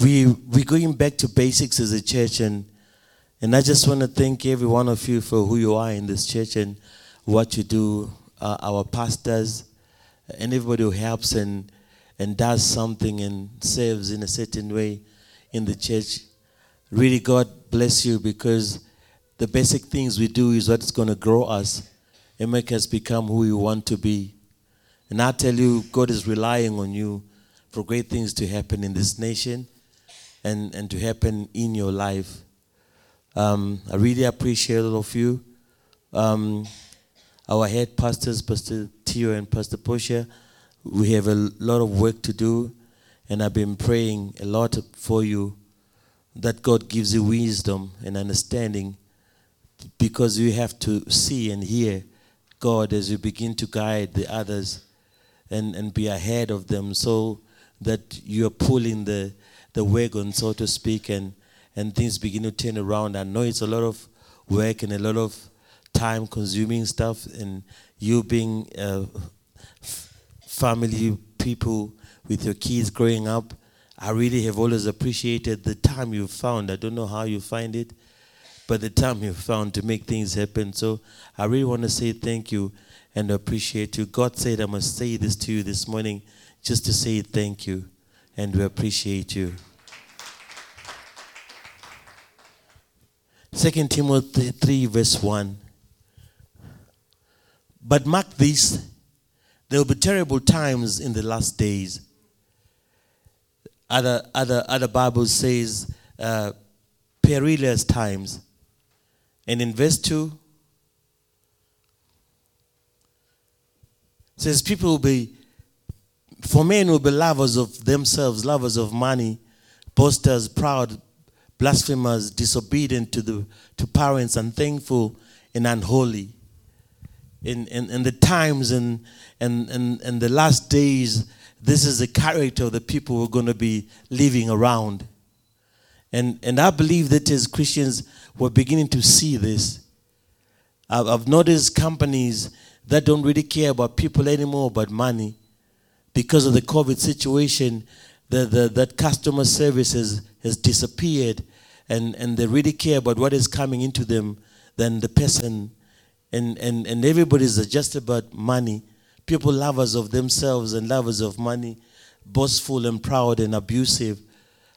we we're going back to basics as a church, and and I just want to thank every one of you for who you are in this church and what you do. Uh, our pastors and everybody who helps and and does something and serves in a certain way in the church. Really, God bless you because the basic things we do is what's going to grow us and make us become who we want to be. And I tell you, God is relying on you for great things to happen in this nation and, and to happen in your life. Um, I really appreciate all of you. Um, our head pastors, Pastor Tio and Pastor Posha, we have a lot of work to do, and I've been praying a lot for you that God gives you wisdom and understanding because you have to see and hear God as you begin to guide the others and, and be ahead of them so that you're pulling the, the wagon, so to speak, and, and things begin to turn around. I know it's a lot of work and a lot of time consuming stuff, and you being uh, family people with your kids growing up, I really have always appreciated the time you found. I don't know how you find it, but the time you found to make things happen. So I really want to say thank you and appreciate you. God said I must say this to you this morning just to say thank you and we appreciate you. Second Timothy 3 verse 1. But mark this, there will be terrible times in the last days. Other, other, other Bible says uh, perilous times. And in verse 2, says people will be, for men will be lovers of themselves, lovers of money, boasters, proud, blasphemers, disobedient to, the, to parents, unthankful, and unholy. In, in, in the times and, and, and, and the last days, this is the character of the people we're going to be living around. And, and I believe that as Christians, we're beginning to see this. I've, I've noticed companies that don't really care about people anymore, but money. Because of the COVID situation, the, the, that customer service has, has disappeared, and, and they really care about what is coming into them than the person. And, and, and everybody's just about money. People lovers of themselves and lovers of money, boastful and proud and abusive.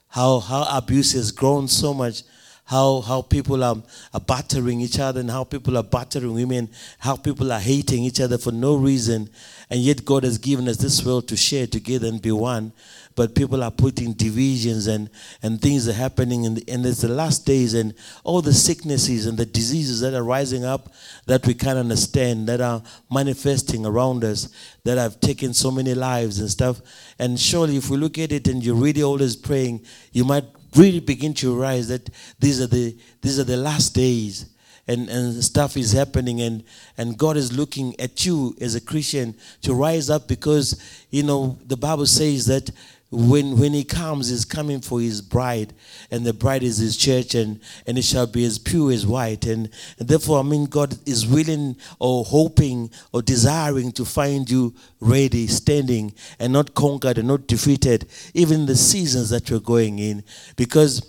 How, how abuse has grown so much how, how people are, are battering each other and how people are battering women, how people are hating each other for no reason. And yet God has given us this world to share together and be one. But people are putting divisions and, and things are happening in the, and it's the last days and all the sicknesses and the diseases that are rising up that we can't understand, that are manifesting around us, that have taken so many lives and stuff. And surely if we look at it and you're really always praying, you might really begin to realize that these are the these are the last days and, and stuff is happening and, and God is looking at you as a Christian to rise up because you know the Bible says that when when he comes he's coming for his bride and the bride is his church and and it shall be as pure as white. And, and therefore i mean god is willing or hoping or desiring to find you ready standing and not conquered and not defeated even the seasons that you're going in. Because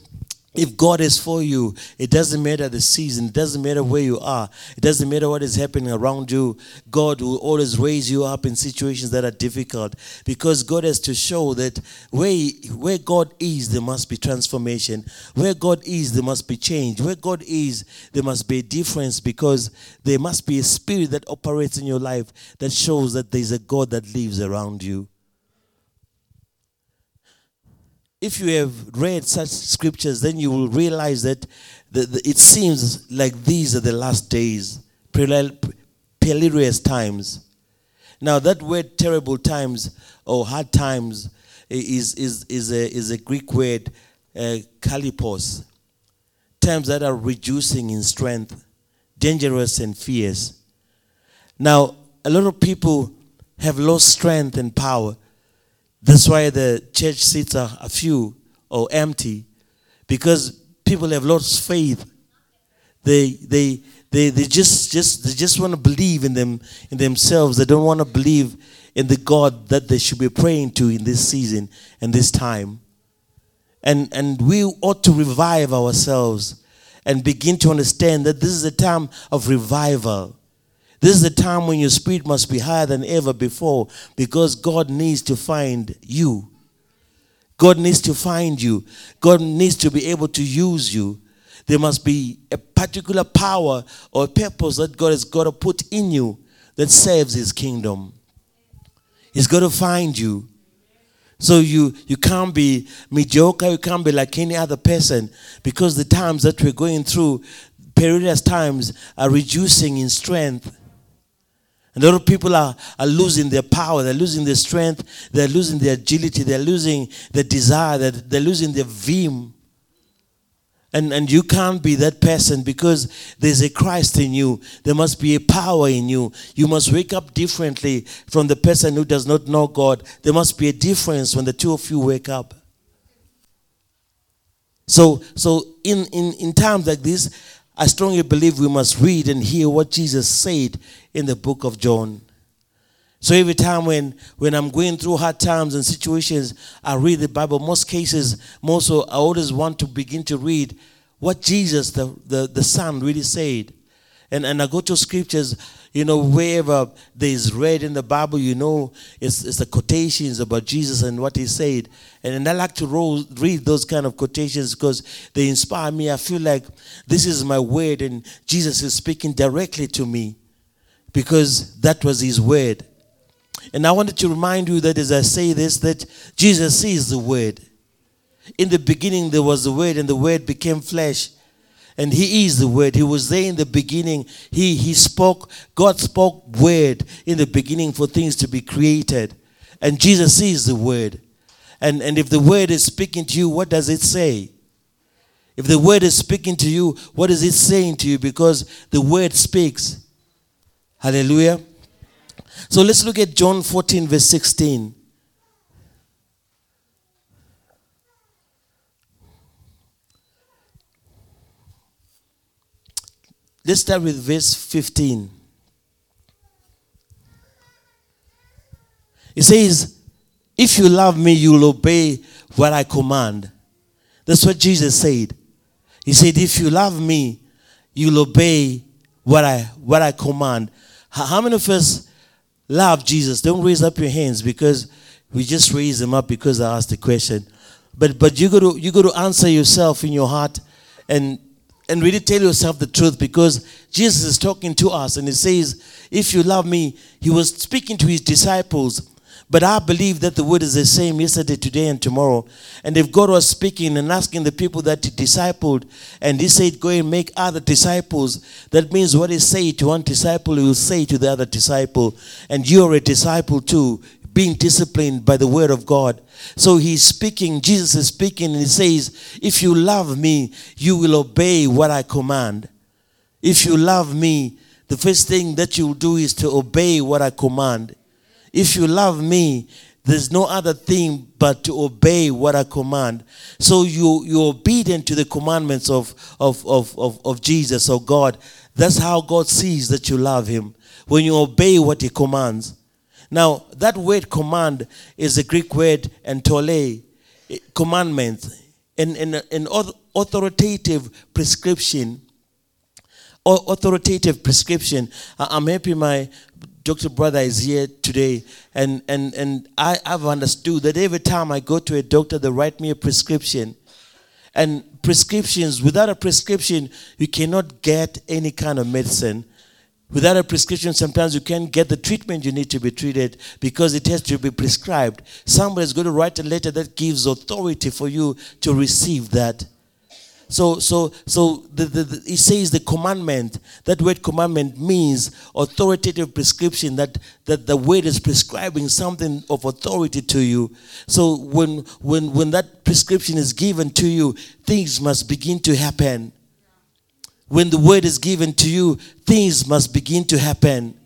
if God is for you, it doesn't matter the season, it doesn't matter where you are, it doesn't matter what is happening around you. God will always raise you up in situations that are difficult because God has to show that where, where God is, there must be transformation. Where God is, there must be change. Where God is, there must be a difference because there must be a spirit that operates in your life that shows that there's a God that lives around you. If you have read such scriptures, then you will realize that the, the, it seems like these are the last days, perilous times. Now, that word terrible times or hard times is, is, is, a, is a Greek word, uh, kalipos, times that are reducing in strength, dangerous and fierce. Now, a lot of people have lost strength and power that's why the church seats are a few or empty because people have lost faith. They, they, they, they just, just, they just want to believe in them, in themselves. They don't want to believe in the God that they should be praying to in this season and this time. And, and we ought to revive ourselves and begin to understand that this is a time of revival. This is a time when your spirit must be higher than ever before because God needs to find you. God needs to find you. God needs to be able to use you. There must be a particular power or purpose that God has got to put in you that serves His kingdom. He's got to find you. So you you can't be mediocre, you can't be like any other person because the times that we're going through, perilous times are reducing in strength. A lot of people are, are losing their power, they're losing their strength, they're losing their agility, they're losing their desire, they're, they're losing their vim. And, and you can't be that person because there's a Christ in you. There must be a power in you. You must wake up differently from the person who does not know God. There must be a difference when the two of you wake up. So, so in, in, in times like this, I strongly believe we must read and hear what Jesus said in the book of John. So every time when, when I'm going through hard times and situations, I read the Bible. Most cases, most so I always want to begin to read what Jesus, the, the, the Son, really said. And, and I go to scriptures, you know, wherever uh, there is read in the Bible, you know, it's, it's the quotations about Jesus and what he said. And, and I like to roll, read those kind of quotations because they inspire me. I feel like this is my word and Jesus is speaking directly to me because that was his word. And I wanted to remind you that as I say this, that Jesus is the Word. In the beginning, there was the Word, and the Word became flesh. And He is the Word. He was there in the beginning. He, he spoke, God spoke Word in the beginning for things to be created. And Jesus is the Word. And, and if the Word is speaking to you, what does it say? If the Word is speaking to you, what is it saying to you? Because the Word speaks. Hallelujah. So let's look at John 14, verse 16. Let's start with verse 15. It says, If you love me, you'll obey what I command. That's what Jesus said. He said, If you love me, you'll obey what I what I command. How many of us love Jesus, don't raise up your hands because we just raise them up because I asked the question. But but you got to you got to answer yourself in your heart and and really tell yourself the truth because Jesus is talking to us and he says, If you love me, he was speaking to his disciples but I believe that the word is the same yesterday, today, and tomorrow. And if God was speaking and asking the people that he discipled, and he said, Go and make other disciples, that means what he said to one disciple, he will say to the other disciple. And you're a disciple too, being disciplined by the word of God. So he's speaking, Jesus is speaking, and he says, If you love me, you will obey what I command. If you love me, the first thing that you'll do is to obey what I command. If you love me, there's no other thing but to obey what I command. So you, you're obedient to the commandments of, of, of, of, of Jesus or God. That's how God sees that you love Him. When you obey what He commands. Now, that word command is a Greek word entole, eh, commandment, an, an, an authoritative prescription. Or Authoritative prescription. I'm happy my Dr. Brother is here today, and, and, and I, have understood that every time I go to a doctor, they write me a prescription. And prescriptions, without a prescription, you cannot get any kind of medicine. Without a prescription, sometimes you can't get the treatment you need to be treated because it has to be prescribed. Somebody's going to write a letter that gives authority for you to receive that. So, so, so the, the, the, it says the commandment. That word commandment means authoritative prescription. That that the word is prescribing something of authority to you. So when when when that prescription is given to you, things must begin to happen. When the word is given to you, things must begin to happen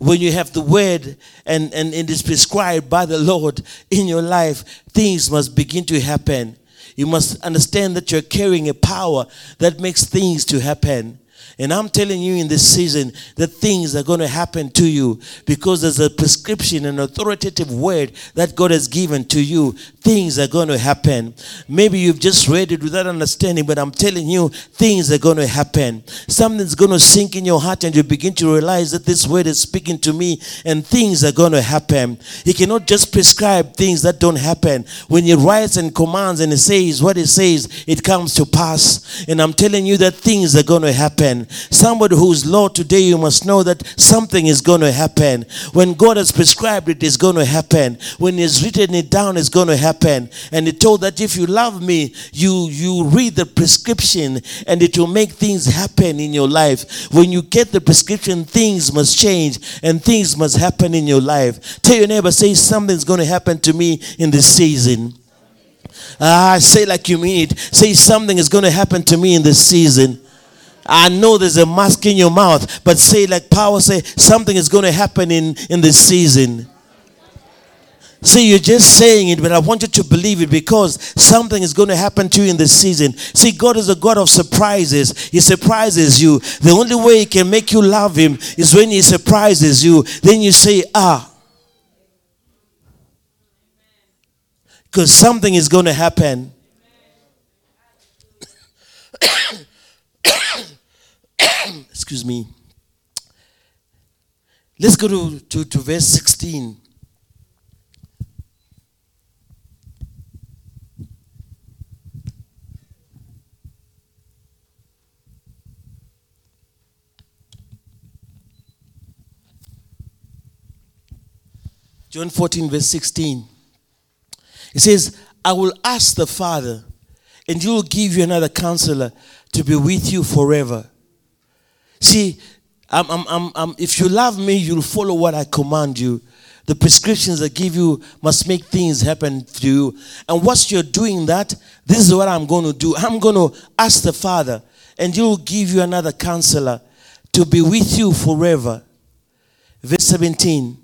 when you have the word and, and it is prescribed by the Lord in your life, things must begin to happen. You must understand that you're carrying a power that makes things to happen. And I'm telling you in this season that things are going to happen to you because there's a prescription, an authoritative word that God has given to you. Things are going to happen. Maybe you've just read it without understanding, but I'm telling you, things are going to happen. Something's going to sink in your heart, and you begin to realize that this word is speaking to me, and things are going to happen. He cannot just prescribe things that don't happen. When He writes and commands and He says what He says, it comes to pass. And I'm telling you that things are going to happen. Somebody who's Lord today, you must know that something is going to happen. When God has prescribed it, it's going to happen. When He's written it down, it's going to happen. And He told that if you love me, you you read the prescription and it will make things happen in your life. When you get the prescription, things must change and things must happen in your life. Tell your neighbor, say something's going to happen to me in this season. Ah, say like you mean it. Say something is going to happen to me in this season. I know there's a mask in your mouth, but say like power, say something is going to happen in, in this season. See, you're just saying it, but I want you to believe it because something is going to happen to you in this season. See, God is a God of surprises. He surprises you. The only way He can make you love Him is when He surprises you. Then you say, ah. Because something is going to happen. Excuse me. Let's go to, to, to verse 16. John 14, verse 16. It says, I will ask the Father, and he will give you another counselor to be with you forever See, I'm, I'm, I'm, if you love me, you'll follow what I command you. The prescriptions I give you must make things happen to you. And once you're doing that, this is what I'm going to do. I'm going to ask the Father, and He will give you another counselor to be with you forever. Verse 17.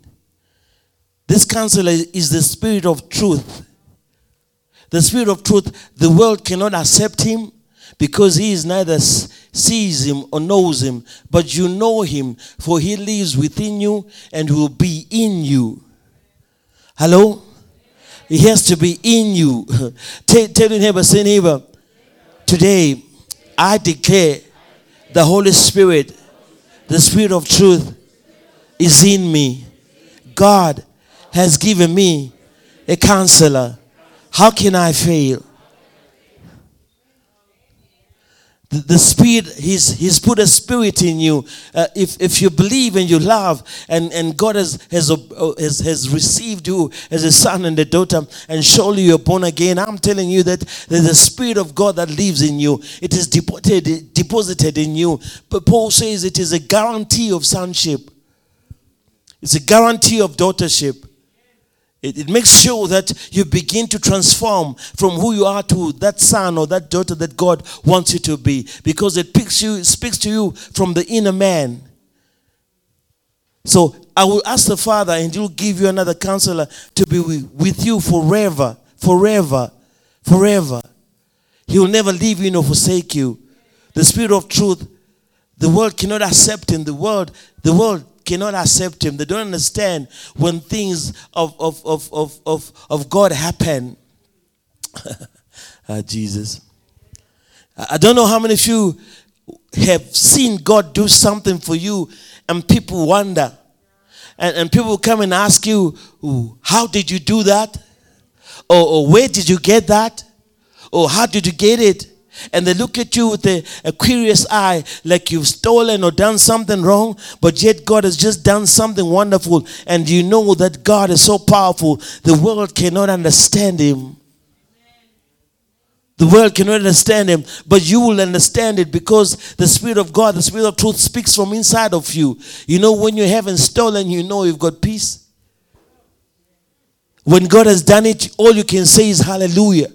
This counselor is the Spirit of truth. The Spirit of truth, the world cannot accept Him because he is neither sees him or knows him, but you know him, for he lives within you and will be in you. Hello? He has to be in you. tell, tell your neighbor, say neighbor, today I declare the Holy Spirit, the Spirit of truth is in me. God has given me a counselor. How can I fail? The, spirit he's he's put a spirit in you uh, if if you believe and you love and and god has has, uh, has has received you as a son and a daughter and surely you're born again i'm telling you that there's a spirit of god that lives in you. It is deposited deposited in you. But paul says it is a guarantee of sonship. It's a guarantee of daughtership it, it, makes sure that you begin to transform from who you are to that son or that daughter that God wants you to be because it picks you, speaks to you from the inner man. So I will ask the Father, and He'll give you another counselor to be with you forever, forever, forever. He will never leave you nor forsake you. The Spirit of truth, the world cannot accept Him. The world, the world cannot accept him. They don't understand when things of, of, of, of, of, of God happen. ah, Jesus. I don't know how many of you have seen God do something for you and people wonder. And, and people come and ask you, How did you do that? Or, or where did you get that? Or how did you get it? And they look at you with a, a, curious eye like you've stolen or done something wrong but yet god has just done something wonderful and you know that god is so powerful the world cannot understand him the world cannot understand him, but you will understand it because the Spirit of God, the Spirit of truth, speaks from inside of you. You know, when you haven't stolen, you know you've got peace. When God has done it, all you can say is hallelujah.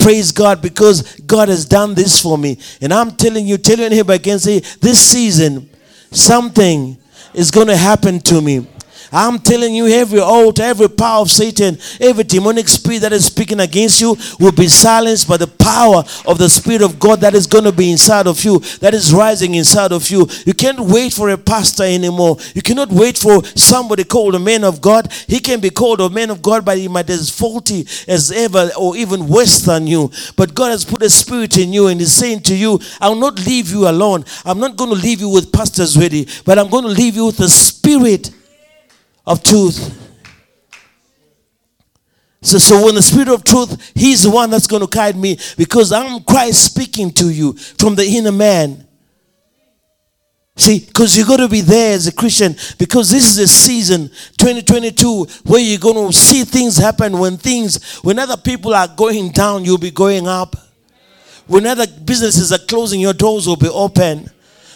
Praise God because God has done this for me. And I'm telling you, tell your neighbor again, say, this season, something is going to happen to me. I'm telling you, every altar, every power of Satan, every demonic spirit that is speaking against you will be silenced by the power of the Spirit of God that is going to be inside of you, that is rising inside of you. You can't wait for a pastor anymore. You cannot wait for somebody called a man of God. He can be called a man of God, but he might be as faulty as ever or even worse than you. But God has put a spirit in you and is saying to you, I'll not leave you alone. I'm not going to leave you with pastors ready, but I'm going to leave you with the spirit of truth. So, so when the Spirit of truth, He's the one that's going to guide me because I'm Christ speaking to you from the inner man. See, because you're going to be there as a Christian because this is a season, 2022, where you're going to see things happen when things, when other people are going down, you'll be going up. When other businesses are closing, your doors will be open.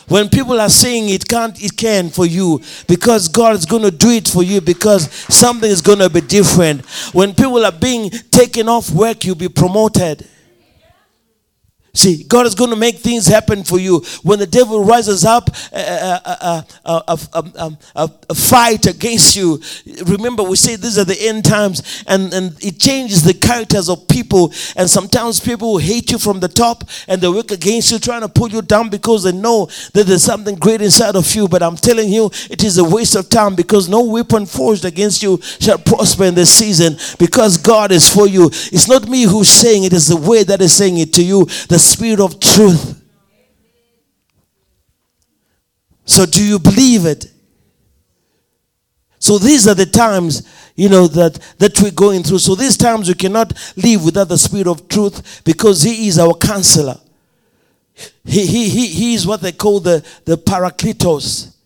When people are saying it can't, it can for you because God is going to do it for you because something is going to be different. When people are being taken off work, you'll be promoted. See, God is going to make things happen for you. When the devil rises up a, a, a, a, fight against you, remember we say these are the end times, and, and it changes the characters of people. And sometimes people will hate you from the top and they work against you, trying to pull you down because they know that there's something great inside of you. But I'm telling you, it is a waste of time because no weapon forged against you shall prosper in this season because God is for you. It's not me who's saying it, it's the way that is saying it to you. The Spirit of truth. So, do you believe it? So these are the times, you know, that, that we're going through. So these times we cannot live without the Spirit of truth because He is our counselor. He, he, he, he is what they call the, the parakletos,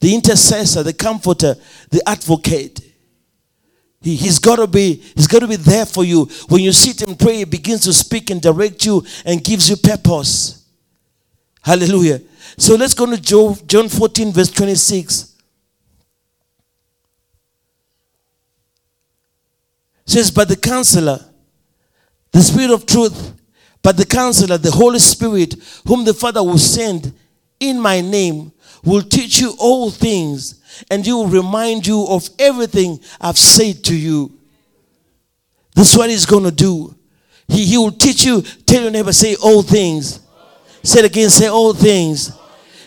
the intercessor, the comforter, the advocate. He, he's got to be he's got to be there for you. When you sit and pray he begins to speak and direct you and gives you purpose. Hallelujah. So let's go to john 14 verse 26 it says but the counselor the spirit of truth but the counselor the holy spirit whom the father will send in my name will teach you all things and he will remind you of everything I've said to you. This is what he's going to do. He, he will teach you, tell your neighbor, say all things. Say it again, say all things.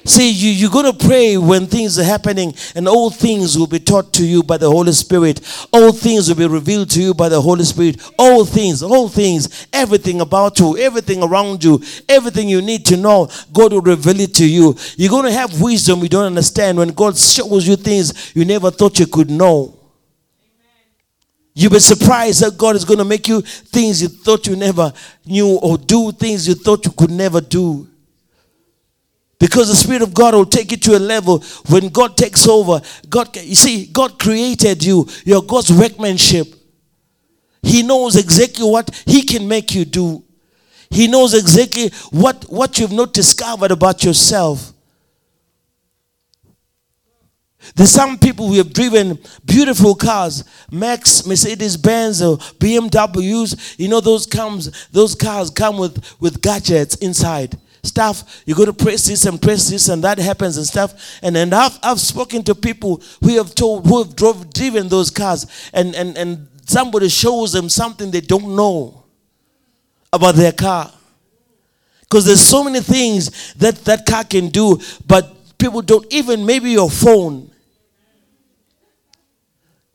See, you, you're going to pray when things are happening, and all things will be taught to you by the Holy Spirit. All things will be revealed to you by the Holy Spirit. All things, all things, everything about you, everything around you, everything you need to know, God will reveal it to you. You're going to have wisdom you don't understand when God shows you things you never thought you could know. You'll be surprised that God is going to make you things you thought you never knew or do things you thought you could never do. Because the Spirit of God will take you to a level when God takes over. God, you see, God created you. You're God's workmanship. He knows exactly what He can make you do. He knows exactly what, what you've not discovered about yourself. There's some people who have driven beautiful cars, Max, Mercedes Benz, or BMWs. You know those comes, those cars come with, with gadgets inside stuff. You go to press this and press this, and that happens and stuff. And and I've I've spoken to people who have told who have drove driven those cars, and and and somebody shows them something they don't know about their car. Because there's so many things that that car can do, but people don't even maybe your phone.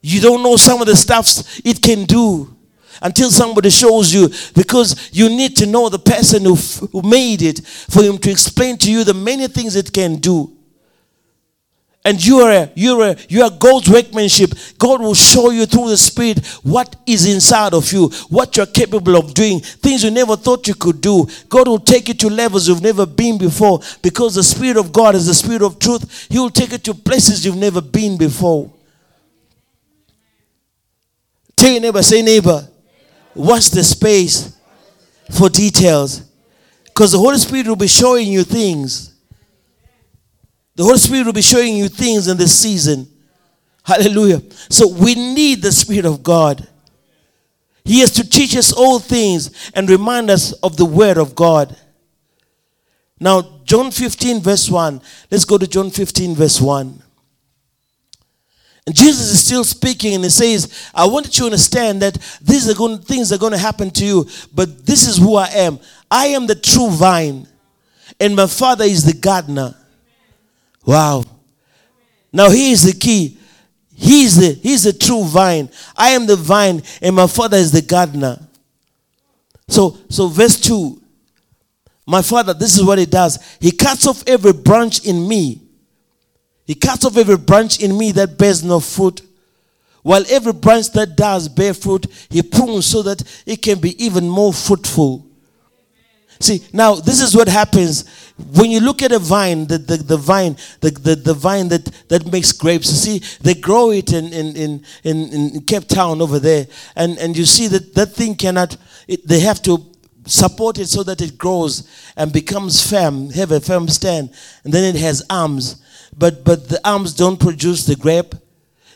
You don't know some of the stuffs it can do until somebody shows you because you need to know the person who, who made it for him to explain to you the many things it can do and you are you are you are God's workmanship. God will show you through the Spirit what is inside of you, what you're capable of doing, things you never thought you could do. God will take you to levels you've never been before because the Spirit of God is the Spirit of truth. He will take you to places you've never been before. Tell your neighbor, say neighbor, Watch the space for details. Because the Holy Spirit will be showing you things. The Holy Spirit will be showing you things in this season. Hallelujah. So we need the Spirit of God. He has to teach us all things and remind us of the Word of God. Now, John 15, verse 1. Let's go to John 15, verse 1. And Jesus is still speaking and he says, I want you to understand that these are going, things are going to happen to you, but this is who I am. I am the true vine, and my father is the gardener. Wow. Now he is the key. He's the he's the true vine. I am the vine, and my father is the gardener. So so verse 2. My father, this is what he does. He cuts off every branch in me he cuts off every branch in me that bears no fruit. While every branch that does bear fruit, he prunes so that it can be even more fruitful. See, now this is what happens when you look at a vine, the, the, the vine, the, the, the vine that, that makes grapes. See, they grow it in, in, in, in, in Cape Town over there, and, and you see that that thing cannot, it, they have to support it so that it grows and becomes firm, have a firm stand, and then it has arms but but the arms don't produce the grape.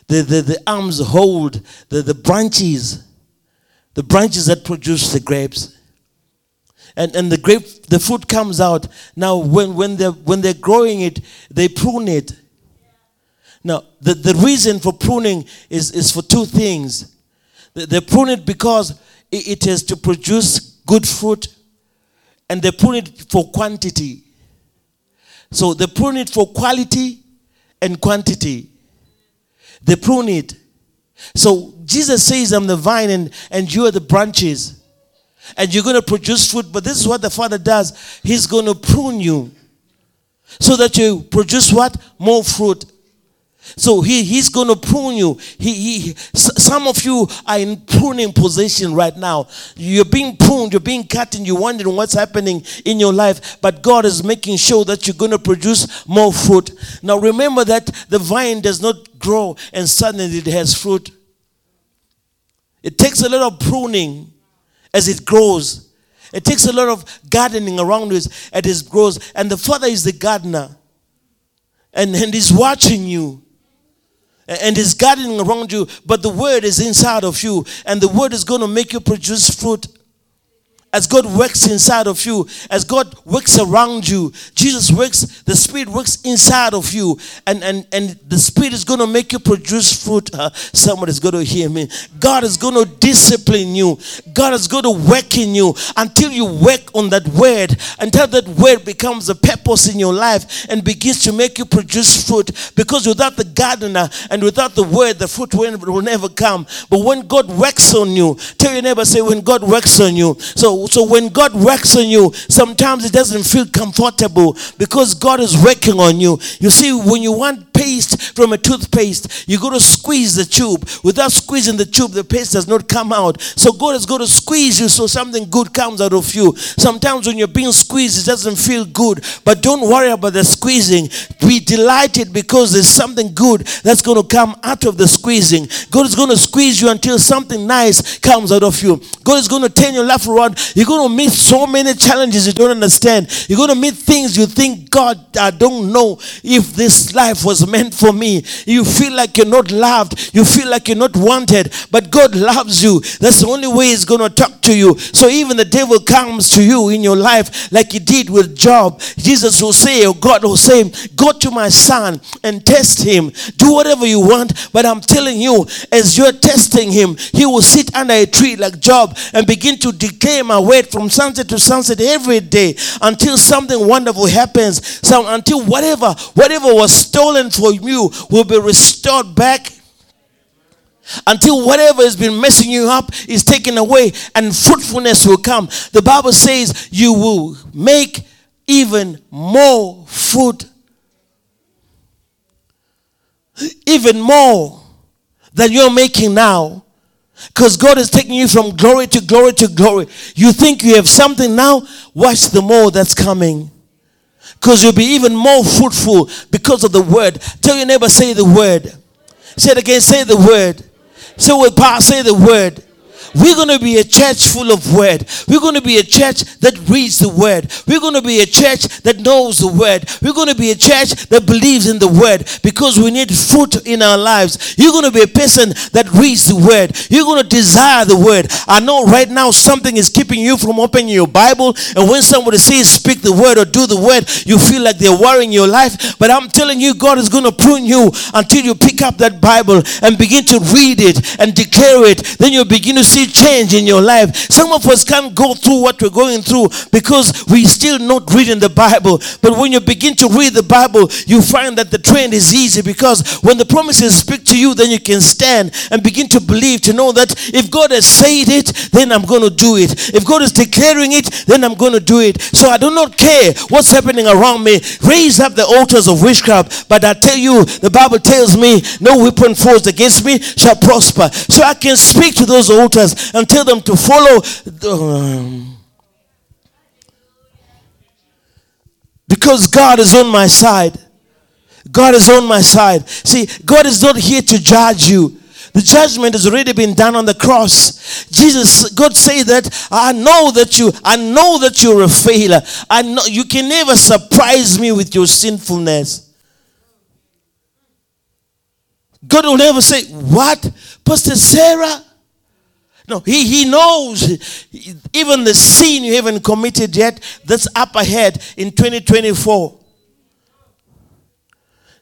The, the, the arms hold the, the branches, the branches that produce the grapes. And, and the grape, the fruit comes out. Now, when, when, they're, when they're growing it, they prune it. Now, the, the reason for pruning is, is for two things. They, prune it because it, it is to produce good fruit, and they prune it for quantity. So they prune it for quality and quantity. They prune it. So Jesus says, I'm the vine and, and you are the branches. And you're going to produce fruit. But this is what the Father does. He's going to prune you so that you produce what? More fruit. So he, he's going to prune you. He, he, some of you are in pruning position right now. You're being pruned, you're being cut, and you're wondering what's happening in your life. But God is making sure that you're going to produce more fruit. Now remember that the vine does not grow and suddenly it has fruit. It takes a lot of pruning as it grows. It takes a lot of gardening around it as it grows. And the Father is the gardener. And, and He's watching you and is gardening around you, but the word is inside of you, and the word is going to make you produce fruit as God works inside of you, as God works around you, Jesus works, the Spirit works inside of you, and, and, and the Spirit is going to make you produce fruit. Uh, somebody's going to hear me. God is going to discipline you, God is going to work in you until you work on that word, until that word becomes a purpose in your life and begins to make you produce fruit. Because without the gardener and without the word, the fruit will, will never come. But when God works on you, tell your neighbor, say, when God works on you. So so when God works on you, sometimes it doesn't feel comfortable because God is working on you. You see, when you want paste from a toothpaste, you got to squeeze the tube. Without squeezing the tube, the paste does not come out. So God is going to squeeze you so something good comes out of you. Sometimes when you're being squeezed, it doesn't feel good. But don't worry about the squeezing. Be delighted because there's something good that's going to come out of the squeezing. God is going to squeeze you until something nice comes out of you. God is going to turn your life around. You're going to meet so many challenges you don't understand. You're going to meet things you think, God, I don't know if this life was meant for me. You feel like you're not loved. You feel like you're not wanted. But God loves you. That's the only way He's going to talk to you. So even the devil comes to you in your life like he did with Job. Jesus will say, or God oh, will say, Go to my son and test him. Do whatever you want. But I'm telling you, as you're testing him, he will sit under a tree like Job and begin to declare word from sunset to sunset every day until something wonderful happens. So until whatever, whatever was stolen from you will be restored back until whatever has been messing you up is taken away and fruitfulness will come. The Bible says you will make even more fruit, even more than you're making now. Because God is taking you from glory to glory to glory. You think you have something now, watch the more that's coming. Because you'll be even more fruitful because of the word. Tell your neighbor, say the word. Say it again, say the word. Say with power, say the word. We're going to be a church full of word. We're going to be a church that reads the word. We're going to be a church that knows the word. We're going to be a church that believes in the word because we need fruit in our lives. You're going to be a person that reads the word. You're going to desire the word. I know right now something is keeping you from opening your Bible, and when somebody says speak the word or do the word, you feel like they're worrying your life. But I'm telling you, God is going to prune you until you pick up that Bible and begin to read it and declare it. Then you begin to see change in your life. Some of us can't go through what we're going through because we still not reading the Bible. But when you begin to read the Bible, you find that the trend is easy because when the promises speak to you, then you can stand and begin to believe to know that if God has said it, then I'm going to do it. If God is declaring it, then I'm going to do it. So I do not care what's happening around me. Raise up the altars of witchcraft. But I tell you, the Bible tells me no weapon forged against me shall prosper. So I can speak to those altars and tell them to follow. The, um, because God is on my side. God is on my side. See, God is not here to judge you. The judgment has already been done on the cross. Jesus, God say that I know that you, I know that you're a failure. I know you can never surprise me with your sinfulness. God will never say, What? Pastor Sarah? No, he, he knows even the sin you haven't committed yet that's up ahead in 2024.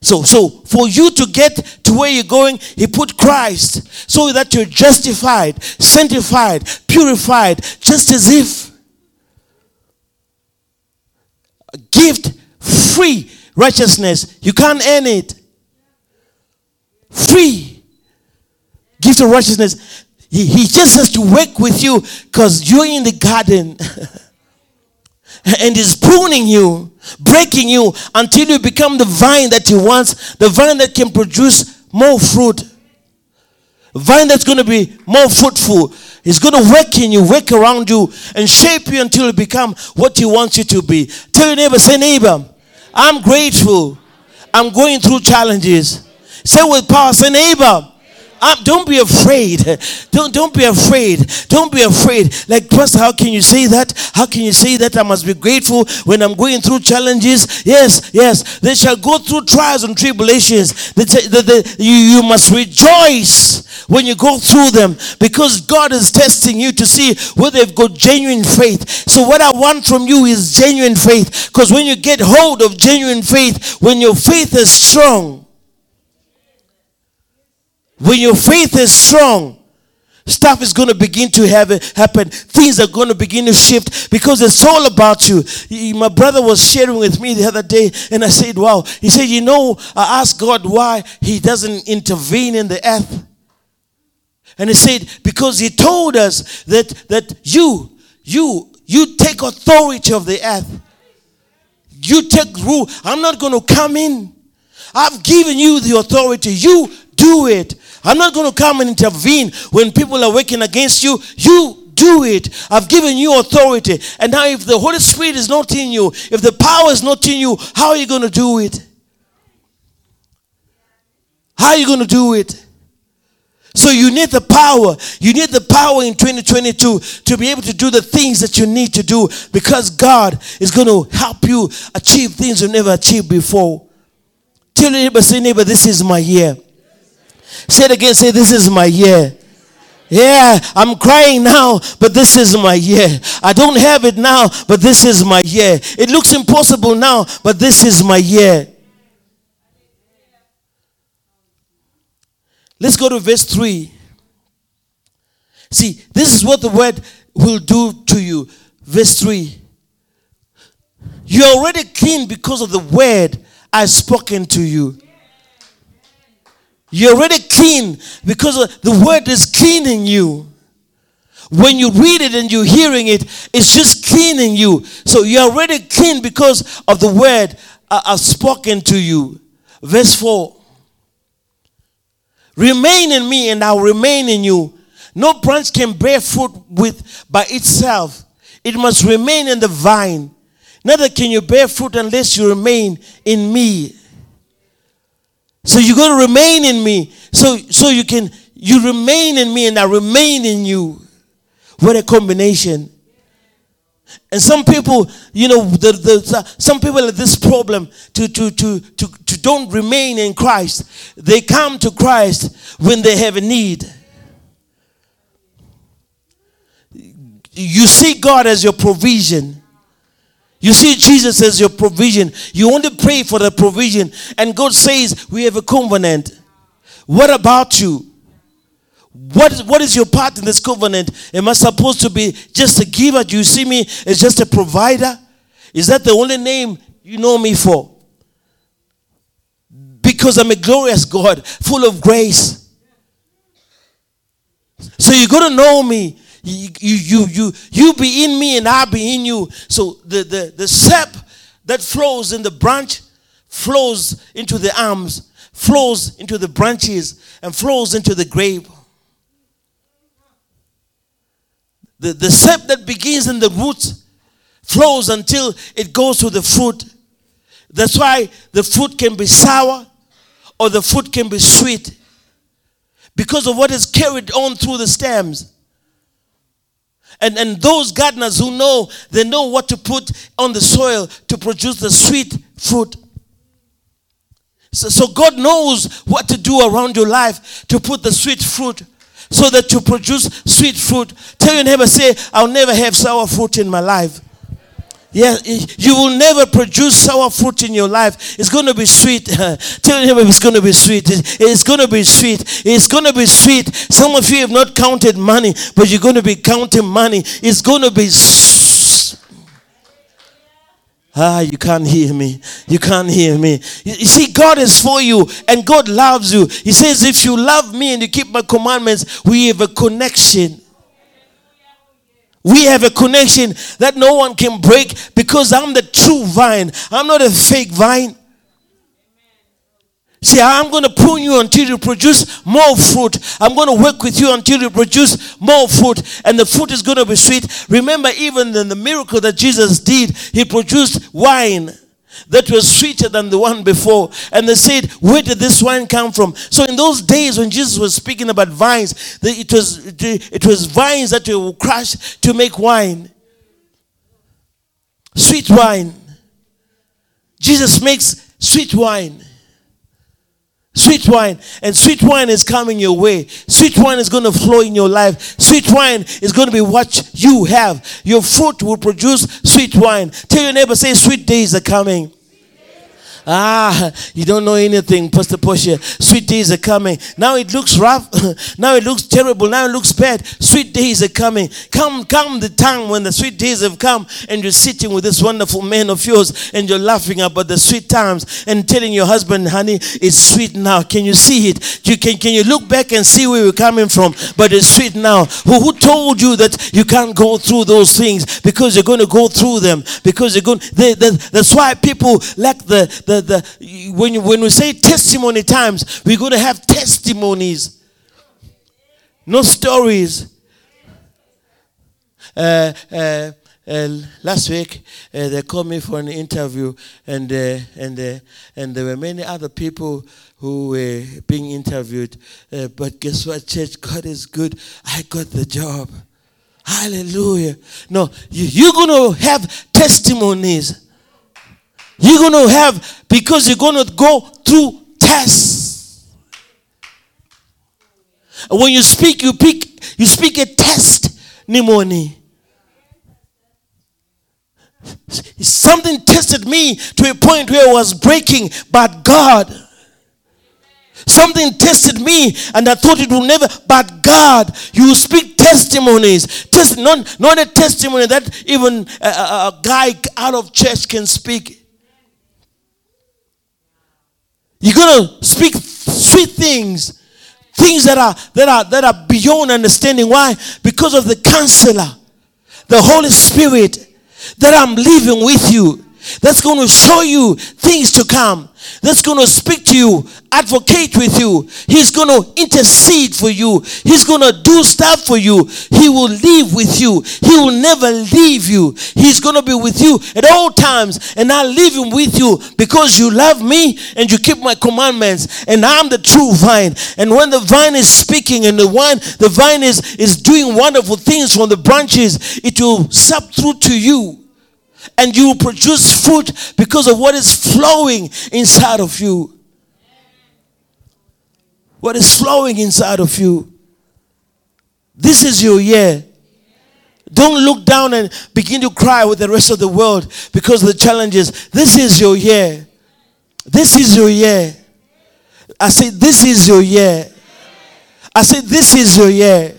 So, so for you to get to where you're going, he put Christ so that you're justified, sanctified, purified, just as if a gift free righteousness. You can't earn it. Free gift of righteousness. He, he just has to work with you because you're in the garden. and is pruning you, breaking you until you become the vine that he wants, the vine that can produce more fruit. Vine that's going to be more fruitful. He's going to work in you, work around you, and shape you until you become what he wants you to be. Tell your neighbor, say, neighbor, I'm grateful. I'm going through challenges. Say with power, say, neighbor, um, don't be afraid. Don't don't be afraid. Don't be afraid. Like Pastor, how can you say that? How can you say that? I must be grateful when I'm going through challenges. Yes, yes. They shall go through trials and tribulations. You, you must rejoice when you go through them because God is testing you to see whether you've got genuine faith. So what I want from you is genuine faith. Because when you get hold of genuine faith, when your faith is strong, when your faith is strong, stuff is going to begin to have happen. Things are going to begin to shift because it's all about you. My brother was sharing with me the other day, and I said, Wow. He said, You know, I asked God why He doesn't intervene in the earth. And he said, Because He told us that, that you, you, you take authority of the earth. You take rule. I'm not going to come in. I've given you the authority. You do it. I'm not going to come and intervene when people are working against you. You do it. I've given you authority. And now, if the Holy Spirit is not in you, if the power is not in you, how are you going to do it? How are you going to do it? So you need the power. You need the power in 2022 to be able to do the things that you need to do because God is going to help you achieve things you never achieved before. Tell your neighbor, say neighbor, this is my year. Say it again. Say, This is my year. Yeah, I'm crying now, but this is my year. I don't have it now, but this is my year. It looks impossible now, but this is my year. Let's go to verse 3. See, this is what the word will do to you. Verse 3. You're already clean because of the word I've spoken to you. You're already clean because the word is cleaning you. When you read it and you're hearing it, it's just cleaning you. So you're already clean because of the word I've spoken to you. Verse 4 Remain in me, and I'll remain in you. No branch can bear fruit with by itself. It must remain in the vine. Neither can you bear fruit unless you remain in me. So you're going to remain in me. So, so you can, you remain in me and I remain in you. What a combination. And some people, you know, the, the, some people have this problem to, to, to, to, to don't remain in Christ. They come to Christ when they have a need. You see God as your provision. You see Jesus as your provision. You only pray for the provision. And God says, We have a covenant. What about you? What what is your part in this covenant? Am I supposed to be just a giver? Do you see me as just a provider? Is that the only name you know me for? Because I'm a glorious God, full of grace. So you're going to know me. You, you, you, you, be in me and I be in you. So the, the, the sap that flows in the branch flows into the arms, flows into the branches, and flows into the grave. The, the sap that begins in the roots flows until it goes to the fruit. That's why the fruit can be sour or the fruit can be sweet because of what is carried on through the stems. And, and those gardeners who know, they know what to put on the soil to produce the sweet fruit. So, so God knows what to do around your life to put the sweet fruit so that you produce sweet fruit. Tell your neighbor, say, I'll never have sour fruit in my life. Yeah, you will never produce sour fruit in your life. It's going to be sweet. Tell him it's going to be sweet. It's going to be sweet. It's going to be sweet. Some of you have not counted money, but you're going to be counting money. It's going to be Ah, you can't hear me. You can't hear me. You see, God is for you and God loves you. He says, If you love me and you keep my commandments, we have a connection. We have a connection that no one can break because I'm the true vine. I'm not a fake vine. See, I'm going to prune you until you produce more fruit. I'm going to work with you until you produce more fruit. And the fruit is going to be sweet. Remember, even in the miracle that Jesus did, he produced wine that was sweeter than the one before. And they said, Where did this wine come from? So, in those days when Jesus was speaking about vines, it was, it was vines that were crushed to make wine. Sweet wine. Jesus makes sweet wine. Sweet wine. And sweet wine is coming your way. Sweet wine is going to flow in your life. Sweet wine is going to be what you have. Your fruit will produce sweet wine. Tell your neighbor, say, sweet days are coming. Ah, you don't know anything, Pastor Portia. Sweet days are coming. Now it looks rough. now it looks terrible. Now it looks bad. Sweet days are coming. Come, come the time when the sweet days have come and you're sitting with this wonderful man of yours and you're laughing about the sweet times and telling your husband, honey, it's sweet now. Can you see it? You can, can you look back and see where you're coming from? But it's sweet now. Who, who told you that you can't go through those things? Because you're going to go through them. Because you're going, they, they, that's why people lack the, the the, the when, when we say testimony times, we're going to have testimonies, no stories. Uh, uh, uh, last week uh, they called me for an interview, and uh, and uh, and there were many other people who were being interviewed. but guess what, church? God is good. I got the job. Hallelujah. No, you, you're going to have testimonies. You're going to have, because you're going to go through tests. When you speak, you pick, you speak a testimony. Something tested me to a point where I was breaking, but God. Something tested me and I thought it would never, but God, you speak testimonies. Test, not, not a testimony that even a, a guy out of church can speak. You're gonna speak sweet things, things that are that are that are beyond understanding. Why? Because of the counselor, the Holy Spirit that I'm living with you. That's going to show you things to come, that's going to speak to you, advocate with you. He's going to intercede for you. He's going to do stuff for you. He will live with you. He will never leave you. He's going to be with you at all times. And I leave him with you because you love me and you keep my commandments. And I'm the true vine. And when the vine is speaking and the vine, the vine is, is doing wonderful things from the branches, it will sup through to you and you will produce fruit because of what is flowing inside of you. What is flowing inside of you. This is your year. Don't look down and begin to cry with the rest of the world because of the challenges. This is your year. This is your year. I say, This is your year. I say, This is your year.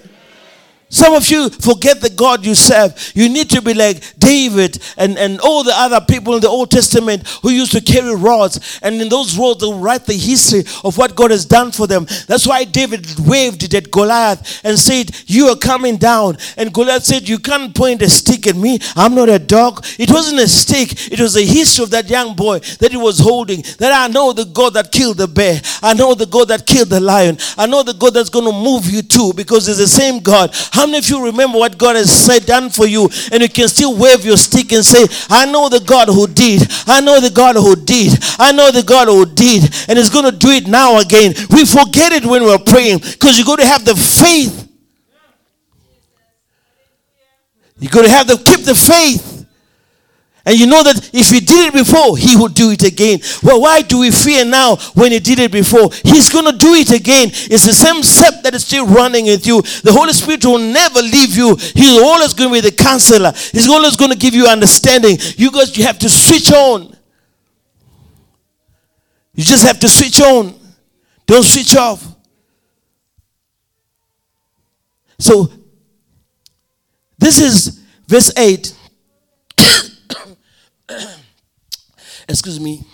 Some of you forget the God you serve. You need to be like David and, and all the other people in the Old Testament who used to carry rods. And in those rods, they'll write the history of what God has done for them. That's why David waved it at Goliath and said, You are coming down. And Goliath said, You can't point a stick at me. I'm not a dog. It wasn't a stick, it was the history of that young boy that he was holding. That I know the God that killed the bear. I know the God that killed the lion. I know the God that's going to move you too because it's the same God. How many of you remember what God has said, done for you, and you can still wave your stick and say, I know the God who did. I know the God who did. I know the God who did. And He's going to do it now again. We forget it when we're praying because you're going to have the faith. You're going to have to keep the faith. And you know that if he did it before, he will do it again. Well, why do we fear now when he did it before? He's going to do it again. It's the same step that is still running with you. The Holy Spirit will never leave you. He's always going to be the counselor. He's always going to give you understanding. You guys, you have to switch on. You just have to switch on. Don't switch off. So, this is verse 8. Excuse me.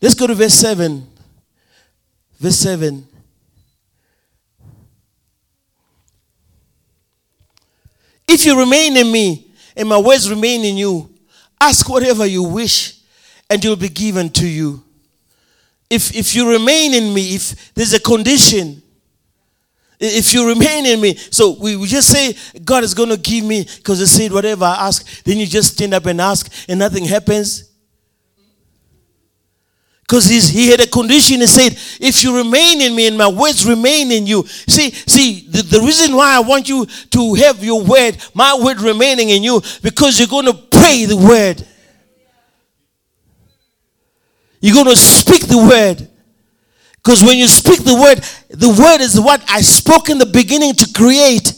Let's go to verse 7. Verse 7. If you remain in me and my words remain in you, ask whatever you wish and it will be given to you. If, if you remain in me, if there's a condition, if you remain in me, so we, we just say, God is going to give me, because He said, whatever I ask, then you just stand up and ask, and nothing happens. Because he had a condition, he said, if you remain in me and my words remain in you. See, see, the, the reason why I want you to have your word, my word remaining in you, because you're going to pray the word. You're going to speak the word. Because when you speak the word, the word is what I spoke in the beginning to create.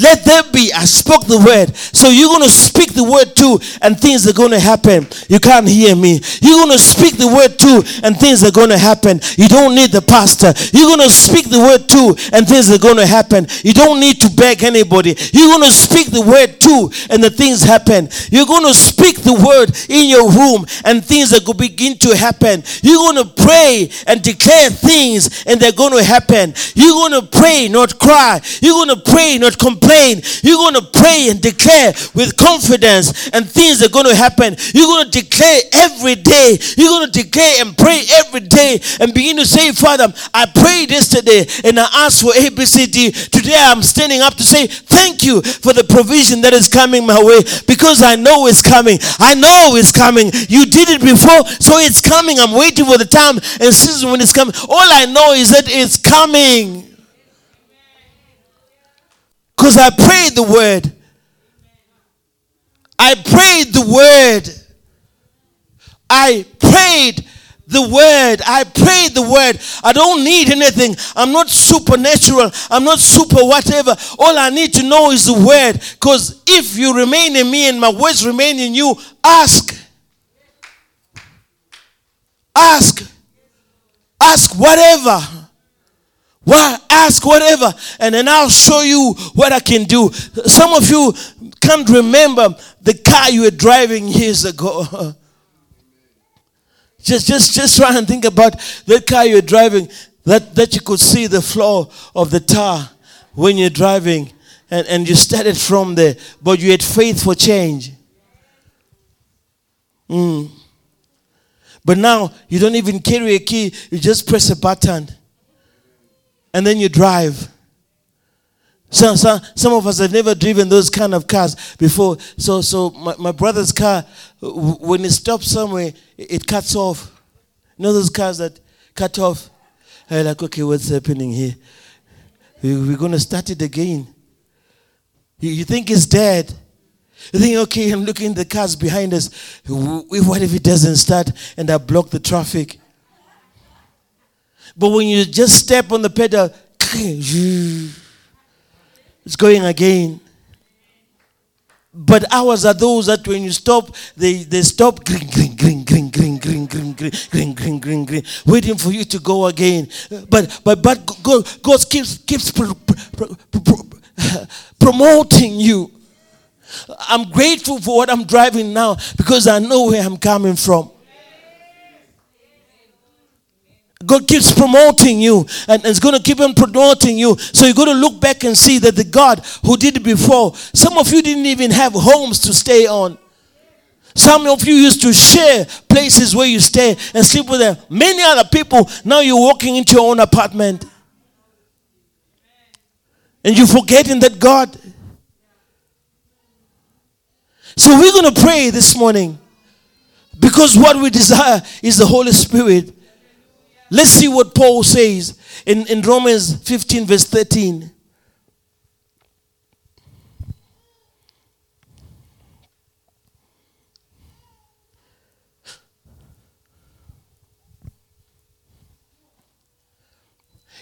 Let there be. I spoke the word. So you're going to speak the word too, and things are going to happen. You can't hear me. You're going to speak the word too, and things are going to happen. You don't need the pastor. You're going to speak the word too, and things are going to happen. You don't need to beg anybody. You're going to speak the word too, and the things happen. You're going to speak the word in your room, and things are going to begin to happen. You're going to pray and declare things, and they're going to happen. You're going to pray, not cry. You're going to pray, not complain complain. You're going to pray and declare with confidence, and things are going to happen. You're going to declare every day. You're going to declare and pray every day and begin to say, Father, I prayed yesterday and I asked for ABCD. Today I'm standing up to say, Thank you for the provision that is coming my way because I know it's coming. I know it's coming. You did it before, so it's coming. I'm waiting for the time and season when it's coming. All I know is that it's coming. Because I prayed the word. I prayed the word. I prayed the word. I prayed the word. I don't need anything. I'm not supernatural. I'm not super whatever. All I need to know is the word. Because if you remain in me and my words remain in you, ask. Ask. Ask whatever. Well, ask whatever, and then I'll show you what I can do. Some of you can't remember the car you were driving years ago. just, just, just try and think about that car you're driving, that, that you could see the floor of the tar when you're driving. and, and you started from there, but you had faith for change. Mm. But now you don't even carry a key, you just press a button and then you drive. Some, some, some of us have never driven those kind of cars before. So, so my, my brother's car, when it stops somewhere, it, cuts off. You know those cars that cut off? I'm like, okay, what's happening here? We, we're going to start it again. You, you think it's dead. You think, okay, I'm looking at the cars behind us. What if it doesn't start and I block the traffic? But when you just step on the pedal, it's going again. But ours are those that when you stop, they, they stop green, green, green, green, green, green, green, green, green, green, green, green, waiting for you to go again. But but but God, God keeps keeps pro, pro, pro, promoting you. I'm grateful for what I'm driving now because I know where I'm coming from. God keeps promoting you and it's going to keep on promoting you. So you're going to look back and see that the God who did it before, some of you didn't even have homes to stay on. Some of you used to share places where you stay and sleep with them. Many other people, now you're walking into your own apartment. And you're forgetting that God. So we're going to pray this morning because what we desire is the Holy Spirit. Let's see what Paul says in, in Romans 15, verse 13.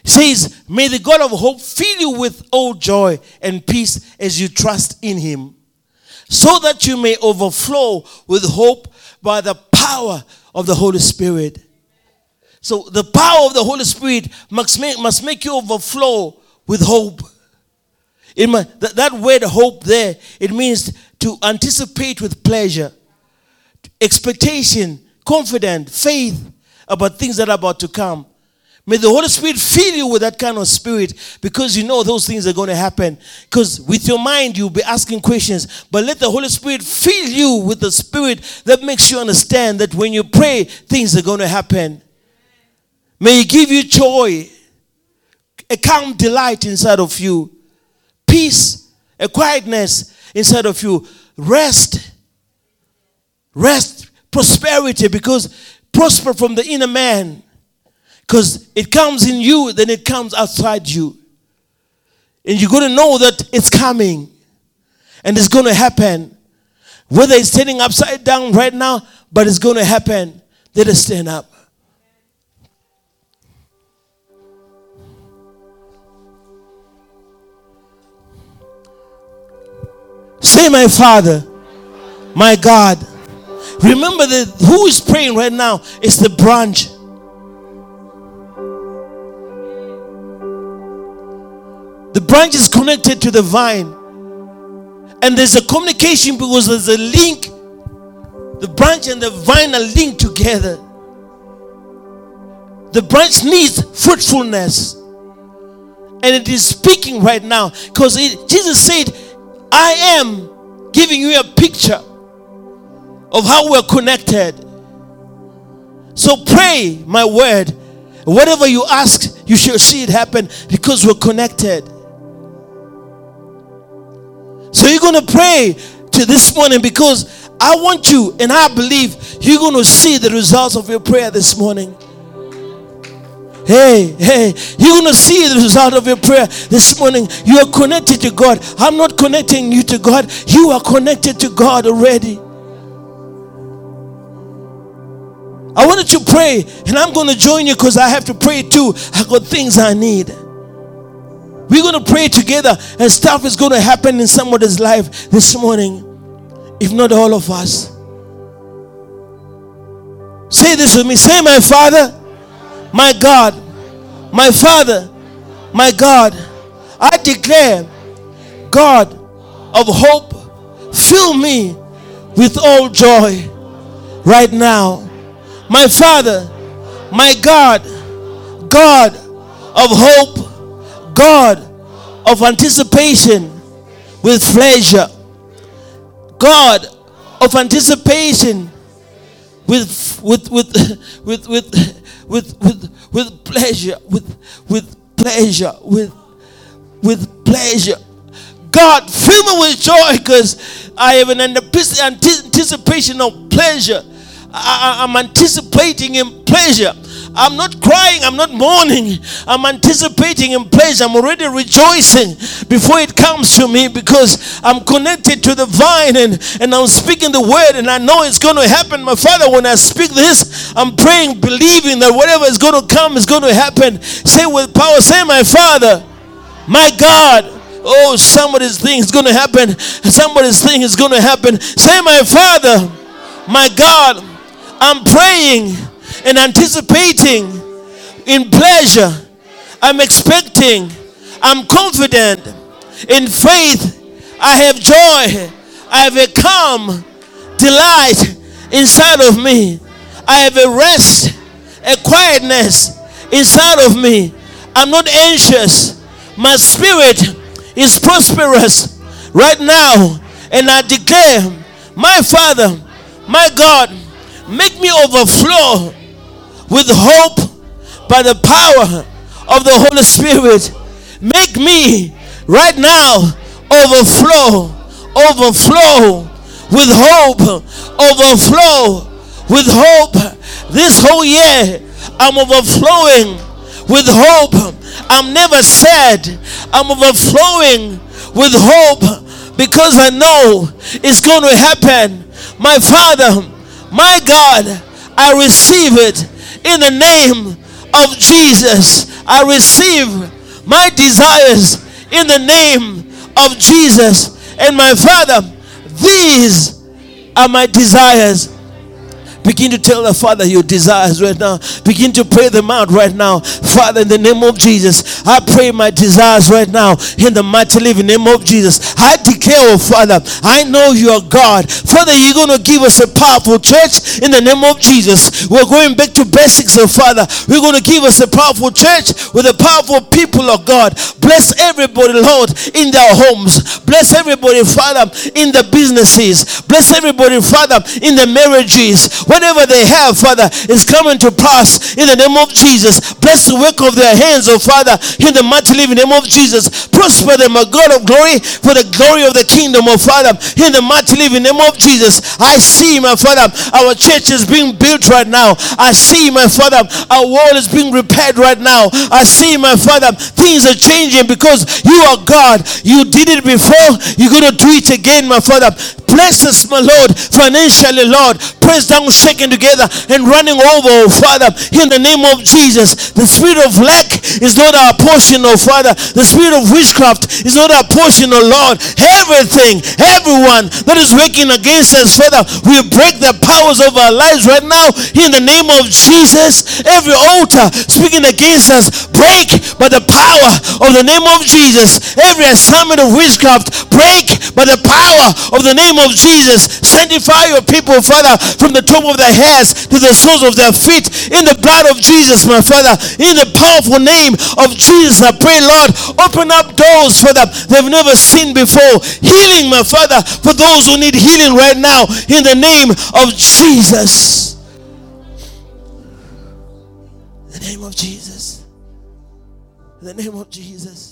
says, May the God of hope fill you with all joy and peace as you trust in him, so that you may overflow with hope by the power of the Holy Spirit. So the power of the Holy Spirit must make, must make you overflow with hope. In my, that, that word hope there, it means to anticipate with pleasure, expectation, confident, faith about things that are about to come. May the Holy Spirit fill you with that kind of spirit because you know those things are going to happen. Because with your mind, you'll be asking questions. But let the Holy Spirit fill you with the spirit that makes you understand that when you pray, things are going to happen. May He give you joy, a calm delight inside of you, peace, a quietness inside of you, rest, rest, prosperity, because prosper from the inner man. Because it comes in you, then it comes outside you. And you're going to know that it's coming and it's going to happen. Whether it's standing upside down right now, but it's going to happen. Let us stand up. Say, my Father, my God. Remember that who is praying right now is the branch. The branch is connected to the vine. And there's a communication because there's a link. The branch and the vine are linked together. The branch needs fruitfulness. And it is speaking right now because Jesus said, I am giving you a picture of how we're connected. So pray my word. Whatever you ask, you shall see it happen because we're connected. So you're going to pray to this morning because I want you and I believe you're going to see the results of your prayer this morning. Hey, hey, you're going to see the result of your prayer this morning. You are connected to God. I'm not connecting you to God. You are connected to God already. I wanted to pray, and I'm going to join you because I have to pray too. I got things I need. We're going to pray together, and stuff is going to happen in somebody's life this morning, if not all of us. Say this with me. Say, My Father my God, my Father, my God, I declare, God of hope, fill me with all joy right now. My Father, my God, God of hope, God of anticipation, with pleasure. God of anticipation with with with with with with with, with pleasure with with pleasure with with pleasure. God fill me with joy because I have an anticipation of pleasure. I, am anticipating in pleasure I'm not crying, I'm not mourning. I'm anticipating in place. I'm already rejoicing before it comes to me because I'm connected to the vine and, and I'm speaking the word and I know it's going to happen. My Father, when I speak this, I'm praying, believing that whatever is going to come is going to happen. Say with power, say, My Father, my God. Oh, somebody's thing is going to happen. Somebody's thing is going to happen. Say, My Father, my God, I'm praying and anticipating in pleasure. I'm expecting. I'm confident. In faith, I have joy. I have a calm delight inside of me. I have a rest, a quietness inside of me. I'm not anxious. My spirit is prosperous right now. And I declare, my Father, my God, make me overflow with hope by the power of the Holy Spirit. Make me right now overflow, overflow with hope, overflow with hope. This whole year, I'm overflowing with hope. I'm never sad. I'm overflowing with hope because I know it's going to happen. My Father, my God, I receive it in the name of Jesus. I receive my desires in the name of Jesus. And my Father, these are my desires Begin to tell the Father your desires right now. Begin to pray them out right now. Father, in the name of Jesus, I pray my desires right now in the mighty living name of Jesus. I declare, oh Father, I know you are God. Father, you're going to give us a powerful church in the name of Jesus. We're going back to basics, oh Father. We're going to give us a powerful church with a powerful people of God. Bless everybody, Lord, in their homes. Bless everybody, Father, in the businesses. Bless everybody, Father, in the marriages. Whatever they have, Father, is coming to pass in the name of Jesus. Bless the work of their hands, oh Father, in the mighty living name of Jesus. Prosper them, O God of glory, for the glory of the kingdom, oh Father, in the mighty living name of Jesus. I see, my Father, our church is being built right now. I see, my Father, our wall is being repaired right now. I see, my Father, things are changing because you are God. You did it before, you're going to do it again, my Father. Bless us, my Lord, financially, Lord. Press down, shaking together, and running over, oh Father, in the name of Jesus. The spirit of lack is not our portion, oh Father. The spirit of witchcraft is not our portion, oh Lord. Everything, everyone that is working against us, Father, we break the powers of our lives right now in the name of Jesus. Every altar speaking against us, break by the power of the name of Jesus. Every assignment of witchcraft, break by the power of the name of of Jesus. Sanctify your people, Father, from the top of their heads to the soles of their feet. In the blood of Jesus, my Father, in the powerful name of Jesus, I pray, Lord, open up doors, for them they've never seen before. Healing, my Father, for those who need healing right now, in the name of Jesus. In the name of Jesus. In the name of Jesus.